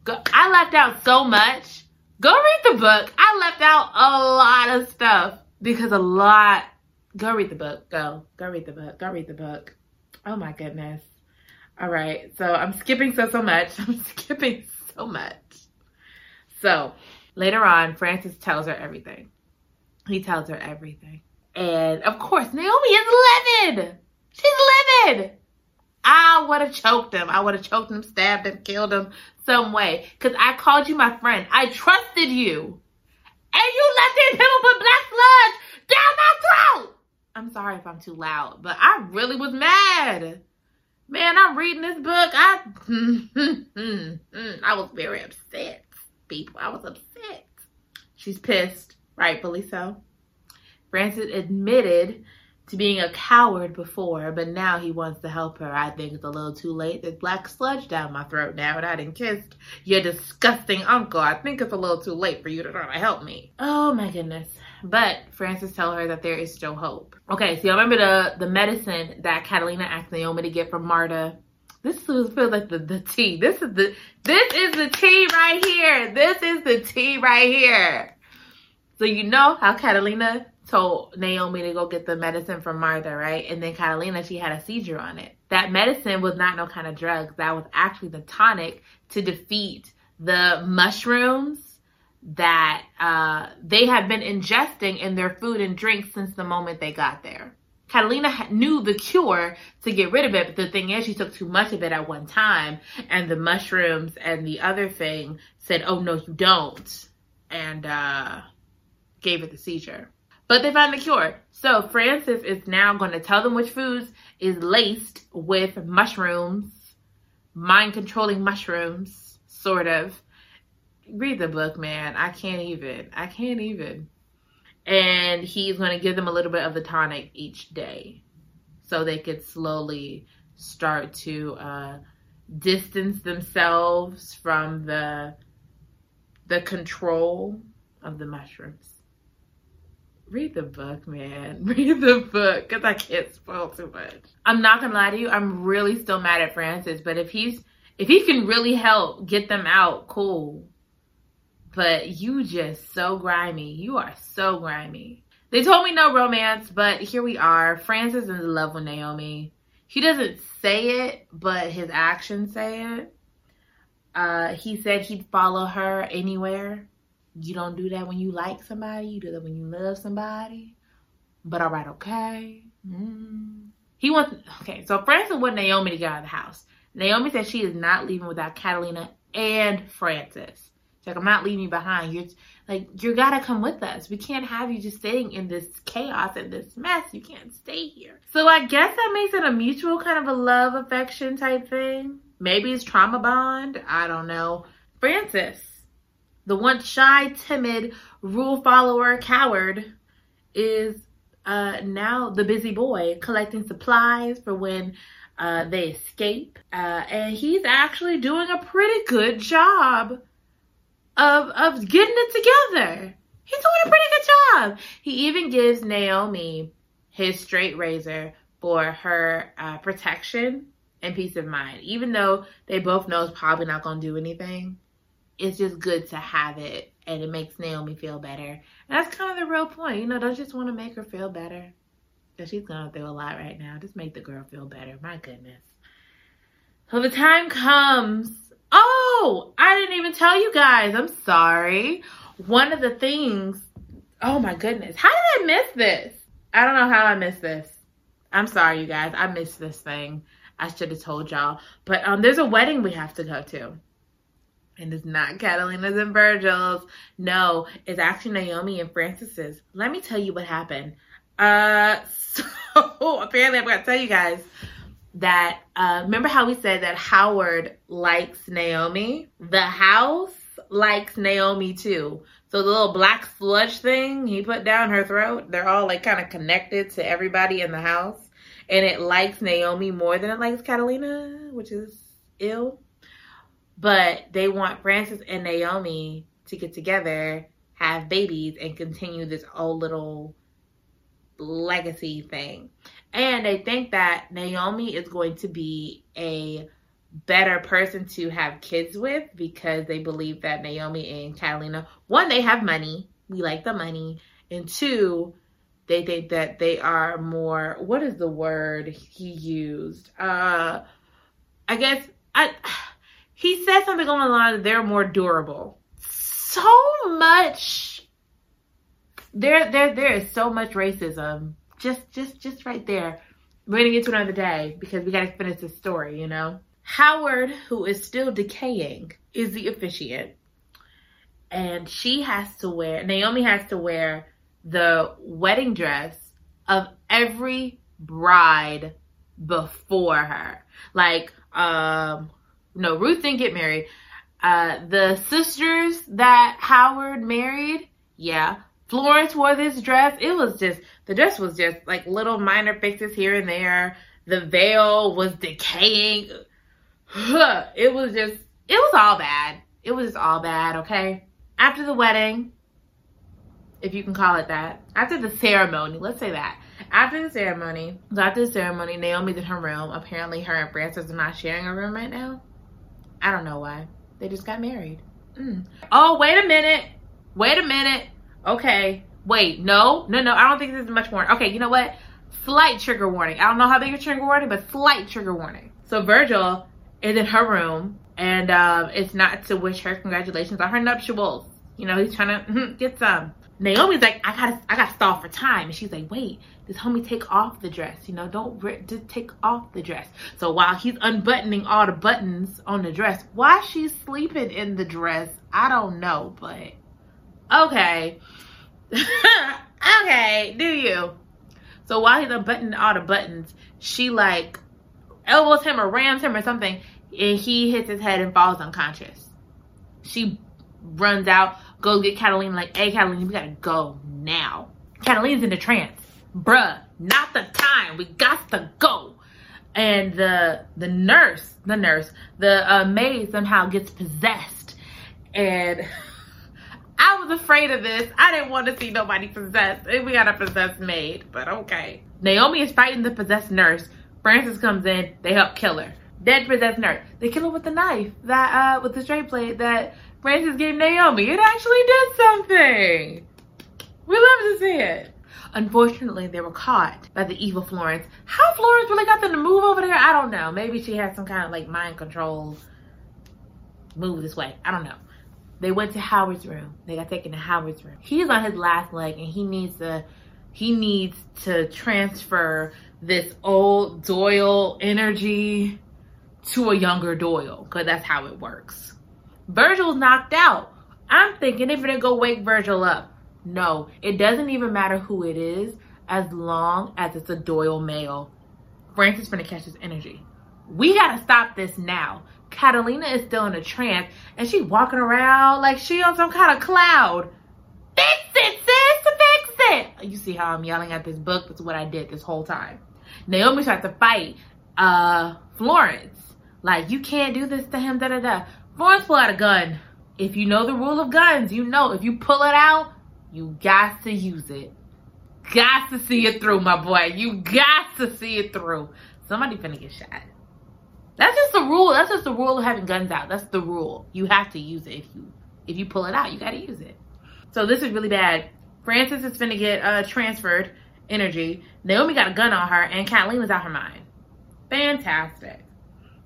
Go, I left out so much. Go read the book. I left out a lot of stuff because a lot. Go read the book. Go. Go read the book. Go read the book. Oh my goodness. All right. So I'm skipping so, so much. I'm skipping so much. So later on, Francis tells her everything. He tells her everything. And of course, Naomi is livid. She's livid. I would have choked him. I would have choked him, stabbed him, killed him some way. Because I called you my friend. I trusted you. And you left people put black sludge down my throat. I'm sorry if I'm too loud, but I really was mad. Man, I'm reading this book. I I was very upset, people. I was upset. She's pissed, rightfully so. Francis admitted to being a coward before, but now he wants to help her. I think it's a little too late. There's black sludge down my throat now, and I didn't kiss your disgusting uncle. I think it's a little too late for you to try to help me. Oh my goodness. But Francis tell her that there is still hope. Okay, so y'all remember the, the medicine that Catalina asked Naomi to get from Marta? This feels like the, the tea. This is the this is the tea right here. This is the tea right here. So you know how Catalina told Naomi to go get the medicine from Martha, right? And then Catalina, she had a seizure on it. That medicine was not no kind of drug. That was actually the tonic to defeat the mushrooms that uh, they had been ingesting in their food and drink since the moment they got there. Catalina knew the cure to get rid of it, but the thing is, she took too much of it at one time, and the mushrooms and the other thing said, "Oh no, you don't," and uh, gave it the seizure. But they found the cure. So Francis is now going to tell them which foods is laced with mushrooms, mind controlling mushrooms, sort of. Read the book, man. I can't even. I can't even. And he's going to give them a little bit of the tonic each day so they could slowly start to uh, distance themselves from the the control of the mushrooms read the book, man. Read the book because I can't spoil too much. I'm not gonna lie to you. I'm really still mad at Francis, but if he's if he can really help get them out, cool. But you just so grimy. You are so grimy. They told me no romance, but here we are. Francis is in love with Naomi. He doesn't say it, but his actions say it. Uh, he said he'd follow her anywhere. You don't do that when you like somebody. You do that when you love somebody. But all right, okay. Mm. He wants, okay, so Francis wanted Naomi to get out of the house. Naomi said she is not leaving without Catalina and Francis. She's like, I'm not leaving you behind. You're like, you gotta come with us. We can't have you just staying in this chaos and this mess. You can't stay here. So I guess that makes it a mutual kind of a love affection type thing. Maybe it's trauma bond. I don't know. Francis the once shy, timid, rule follower, coward is uh, now the busy boy collecting supplies for when uh, they escape. Uh, and he's actually doing a pretty good job of, of getting it together. He's doing a pretty good job. He even gives Naomi his straight razor for her uh, protection and peace of mind. Even though they both know it's probably not going to do anything, it's just good to have it and it makes Naomi feel better. And that's kind of the real point. You know, don't just want to make her feel better. Because she's going through a lot right now. Just make the girl feel better. My goodness. So the time comes. Oh, I didn't even tell you guys. I'm sorry. One of the things. Oh my goodness. How did I miss this? I don't know how I missed this. I'm sorry, you guys. I missed this thing. I should have told y'all. But um, there's a wedding we have to go to. And it's not Catalina's and Virgil's. No, it's actually Naomi and Francis's. Let me tell you what happened. Uh, so apparently I'm gonna tell you guys that, uh, remember how we said that Howard likes Naomi? The house likes Naomi too. So the little black sludge thing he put down her throat, they're all like kind of connected to everybody in the house. And it likes Naomi more than it likes Catalina, which is ill but they want Francis and Naomi to get together, have babies, and continue this old little legacy thing. And they think that Naomi is going to be a better person to have kids with because they believe that Naomi and Catalina, one, they have money. We like the money. And two, they think that they are more, what is the word he used? Uh, I guess, I he said something along the line they're more durable. So much there there there is so much racism. Just just just right there. We're gonna get to another day because we gotta finish this story, you know. Howard, who is still decaying, is the officiant. And she has to wear Naomi has to wear the wedding dress of every bride before her. Like, um, no, Ruth didn't get married. Uh, the sisters that Howard married, yeah. Florence wore this dress. It was just, the dress was just like little minor fixes here and there. The veil was decaying. It was just, it was all bad. It was just all bad, okay? After the wedding, if you can call it that, after the ceremony, let's say that. After the ceremony, after the ceremony, Naomi's in her room. Apparently, her and Francis are not sharing a room right now. I don't know why. They just got married. Mm. Oh, wait a minute. Wait a minute. Okay. Wait, no, no, no. I don't think this is much more. Okay, you know what? Slight trigger warning. I don't know how big a trigger warning, but slight trigger warning. So Virgil is in her room, and um, it's not to wish her congratulations on her nuptials. You know, he's trying to get some. Naomi's like, I gotta, I gotta stall for time, and she's like, wait, does homie take off the dress? You know, don't just take off the dress. So while he's unbuttoning all the buttons on the dress, why she's sleeping in the dress, I don't know, but okay, okay, do you? So while he's unbuttoning all the buttons, she like elbows him or rams him or something, and he hits his head and falls unconscious. She runs out, goes get Catalina, like, hey, Catalina, we gotta go now. Catalina's in the trance. Bruh, not the time. We got to go. And the the nurse, the nurse, the uh, maid somehow gets possessed. And I was afraid of this. I didn't want to see nobody possessed. We got a possessed maid, but okay. Naomi is fighting the possessed nurse. Francis comes in. They help kill her. Dead possessed nurse. They kill her with the knife that uh with the straight blade that Francis gave Naomi. It actually did something. We love to see it. Unfortunately, they were caught by the evil Florence. How Florence really got them to move over there, I don't know. Maybe she had some kind of like mind control. Move this way. I don't know. They went to Howard's room. They got taken to Howard's room. He's on his last leg and he needs to he needs to transfer this old Doyle energy to a younger Doyle because that's how it works. Virgil's knocked out. I'm thinking if they go wake Virgil up. No, it doesn't even matter who it is as long as it's a Doyle male. Francis gonna catch his energy. We gotta stop this now. Catalina is still in a trance and she's walking around like she on some kind of cloud. Fix it, sis, fix it. You see how I'm yelling at this book? That's what I did this whole time. Naomi tried to fight uh Florence. Like, you can't do this to him, da da da. Florence pull out a gun. If you know the rule of guns, you know if you pull it out, you got to use it. Got to see it through, my boy. You got to see it through. Somebody finna get shot. That's just the rule. That's just the rule of having guns out. That's the rule. You have to use it if you if you pull it out. You got to use it. So this is really bad. Francis is finna get uh, transferred energy. Naomi got a gun on her, and Catalina's out her mind. Fantastic.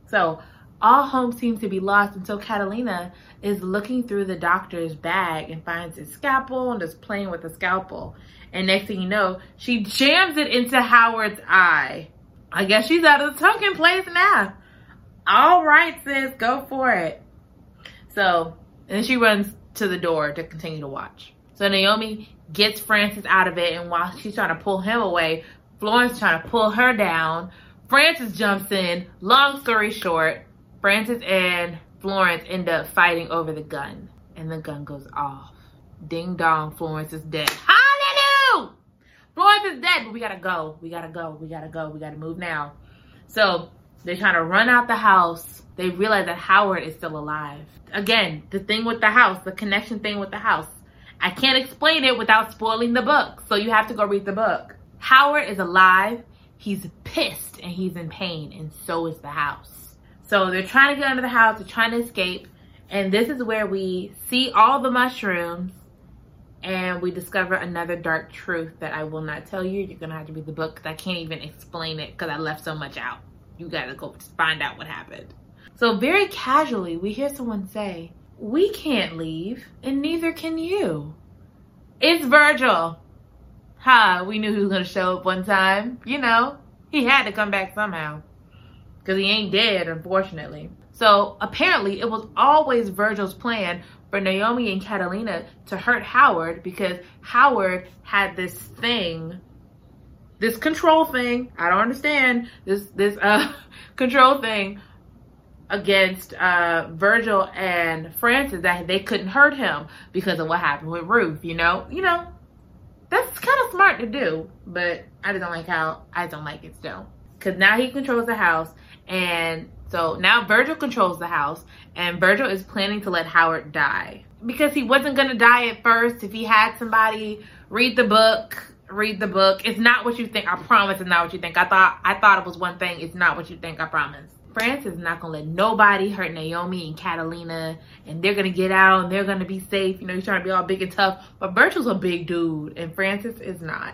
So all hope seems to be lost until Catalina is looking through the doctor's bag and finds a scalpel and is playing with the scalpel. And next thing you know, she jams it into Howard's eye. I guess she's out of the token place now. All right, sis, go for it. So, and she runs to the door to continue to watch. So Naomi gets Francis out of it, and while she's trying to pull him away, Florence trying to pull her down. Francis jumps in. Long story short, Francis and Florence end up fighting over the gun, and the gun goes off. Ding dong, Florence is dead. Hallelujah! Florence is dead, but we gotta go. We gotta go. We gotta go. We gotta move now. So they're trying to run out the house. They realize that Howard is still alive. Again, the thing with the house, the connection thing with the house. I can't explain it without spoiling the book, so you have to go read the book. Howard is alive. He's pissed and he's in pain, and so is the house. So they're trying to get under the house, they're trying to escape. And this is where we see all the mushrooms and we discover another dark truth that I will not tell you. You're gonna have to read the book because I can't even explain it because I left so much out. You gotta go find out what happened. So very casually, we hear someone say, we can't leave and neither can you. It's Virgil. Ha, we knew he was gonna show up one time. You know, he had to come back somehow because he ain't dead, unfortunately. So apparently, it was always Virgil's plan for Naomi and Catalina to hurt Howard because Howard had this thing this control thing. I don't understand this this uh control thing against uh Virgil and Francis that they couldn't hurt him because of what happened with Ruth, you know? You know, that's kind of smart to do, but I just don't like how I don't like it still. Cause now he controls the house and so now Virgil controls the house and Virgil is planning to let Howard die. Because he wasn't gonna die at first if he had somebody read the book read the book. It's not what you think. I promise it's not what you think. I thought I thought it was one thing. It's not what you think. I promise. France is not gonna let nobody hurt Naomi and Catalina, and they're gonna get out and they're gonna be safe. You know, he's trying to be all big and tough, but Virgil's a big dude, and Francis is not.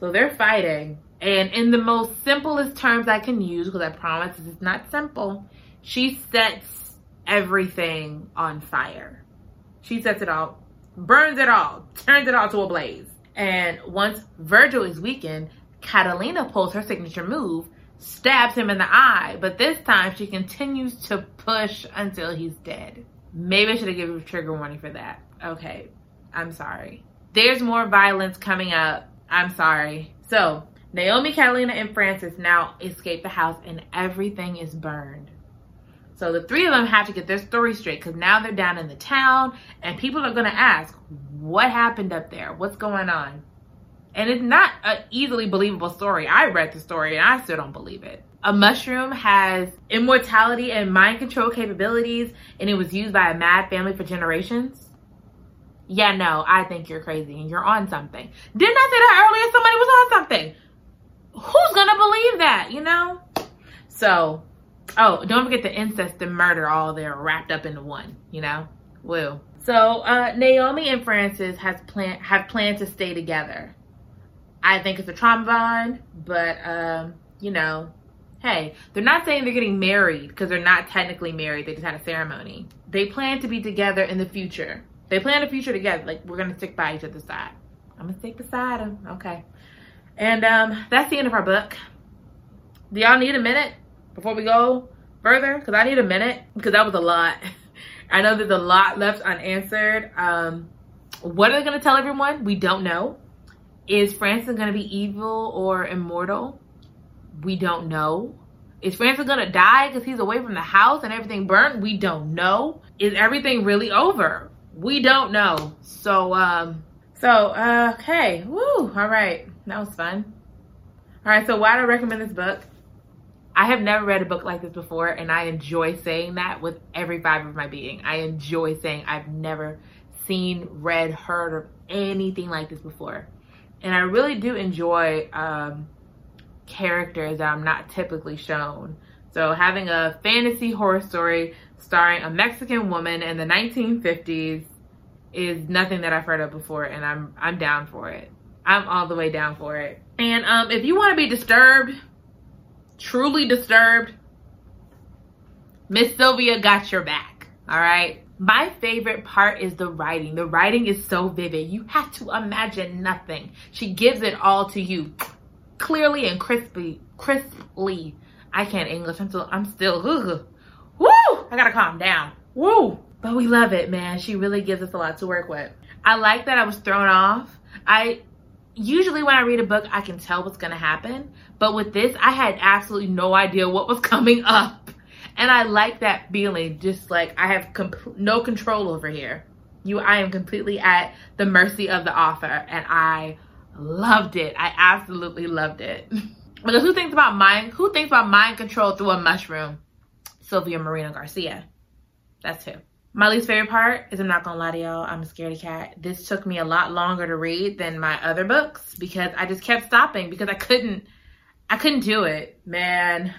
So they're fighting, and in the most simplest terms I can use, because I promise it's not simple, she sets everything on fire. She sets it all, burns it all, turns it all to a blaze. And once Virgil is weakened, Catalina pulls her signature move stabs him in the eye, but this time she continues to push until he's dead. Maybe I should have given a trigger warning for that. Okay, I'm sorry. There's more violence coming up. I'm sorry. So, Naomi, Catalina, and Francis now escape the house and everything is burned. So the three of them have to get their story straight because now they're down in the town and people are going to ask, what happened up there? What's going on? And it's not an easily believable story. I read the story and I still don't believe it. A mushroom has immortality and mind control capabilities, and it was used by a mad family for generations. Yeah, no, I think you're crazy and you're on something. Didn't I say that earlier? Somebody was on something. Who's gonna believe that, you know? So, oh, don't forget the incest and murder all there wrapped up into one, you know? Woo. So, uh, Naomi and Francis has plan have planned to stay together. I think it's a trauma bond, but um, you know, hey, they're not saying they're getting married because they're not technically married. They just had a ceremony. They plan to be together in the future. They plan a future together. Like we're gonna stick by each other's side. I'm gonna stick beside them. Okay. And um, that's the end of our book. Do y'all need a minute before we go further? Because I need a minute because that was a lot. I know there's a lot left unanswered. Um, what are they gonna tell everyone? We don't know. Is Francis gonna be evil or immortal? We don't know. Is Francis gonna die because he's away from the house and everything burnt? We don't know. Is everything really over? We don't know. So, um, so, uh, okay. Woo. All right. That was fun. All right. So why do I recommend this book? I have never read a book like this before, and I enjoy saying that with every fiber of my being. I enjoy saying I've never seen, read, heard of anything like this before and I really do enjoy um, characters that I'm not typically shown. So having a fantasy horror story starring a Mexican woman in the 1950s is nothing that I've heard of before, and I'm I'm down for it. I'm all the way down for it. And um, if you want to be disturbed, truly disturbed, Miss Silvia got your back. All right. My favorite part is the writing. The writing is so vivid. You have to imagine nothing. She gives it all to you clearly and crisply, crisply. I can't English. I'm still, I'm still, ugh. woo! I gotta calm down. Woo! But we love it, man. She really gives us a lot to work with. I like that I was thrown off. I usually when I read a book, I can tell what's gonna happen. But with this, I had absolutely no idea what was coming up. And I like that feeling, just like I have no control over here. You, I am completely at the mercy of the author, and I loved it. I absolutely loved it. because who thinks about mind? Who thinks about mind control through a mushroom? Silvia Moreno Garcia. That's who. My least favorite part is I'm not gonna lie to y'all, I'm a scaredy cat. This took me a lot longer to read than my other books because I just kept stopping because I couldn't I couldn't do it. Man,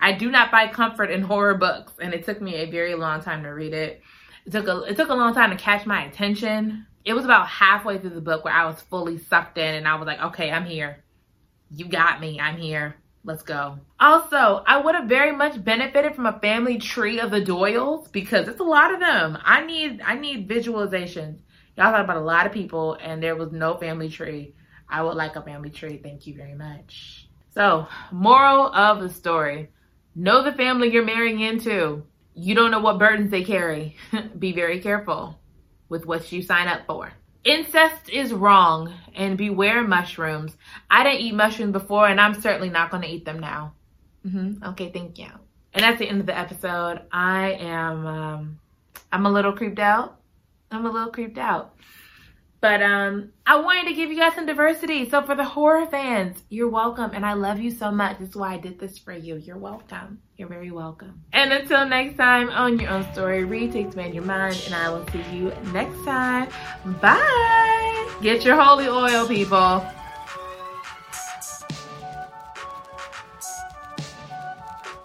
I do not find comfort in horror books, and it took me a very long time to read it. It took a it took a long time to catch my attention. It was about halfway through the book where I was fully sucked in, and I was like, okay, I'm here. You got me. I'm here. Let's go. Also, I would have very much benefited from a family tree of the Doyles because it's a lot of them. I need I need visualizations. Y'all thought about a lot of people, and there was no family tree. I would like a family tree. Thank you very much. So, moral of the story Know the family you're marrying into. You don't know what burdens they carry. Be very careful with what you sign up for. incest is wrong and beware mushrooms. I didn't eat mushrooms before and I'm certainly not going to eat them now. Mm-hmm. Okay, thank you. And that's the end of the episode. I am, um, I'm a little creeped out. I'm a little creeped out. But um, I wanted to give you guys some diversity. So for the horror fans, you're welcome. And I love you so much. That's why I did this for you. You're welcome. You're very welcome. And until next time, own your own story. Read to expand your mind. And I will see you next time. Bye. Get your holy oil, people.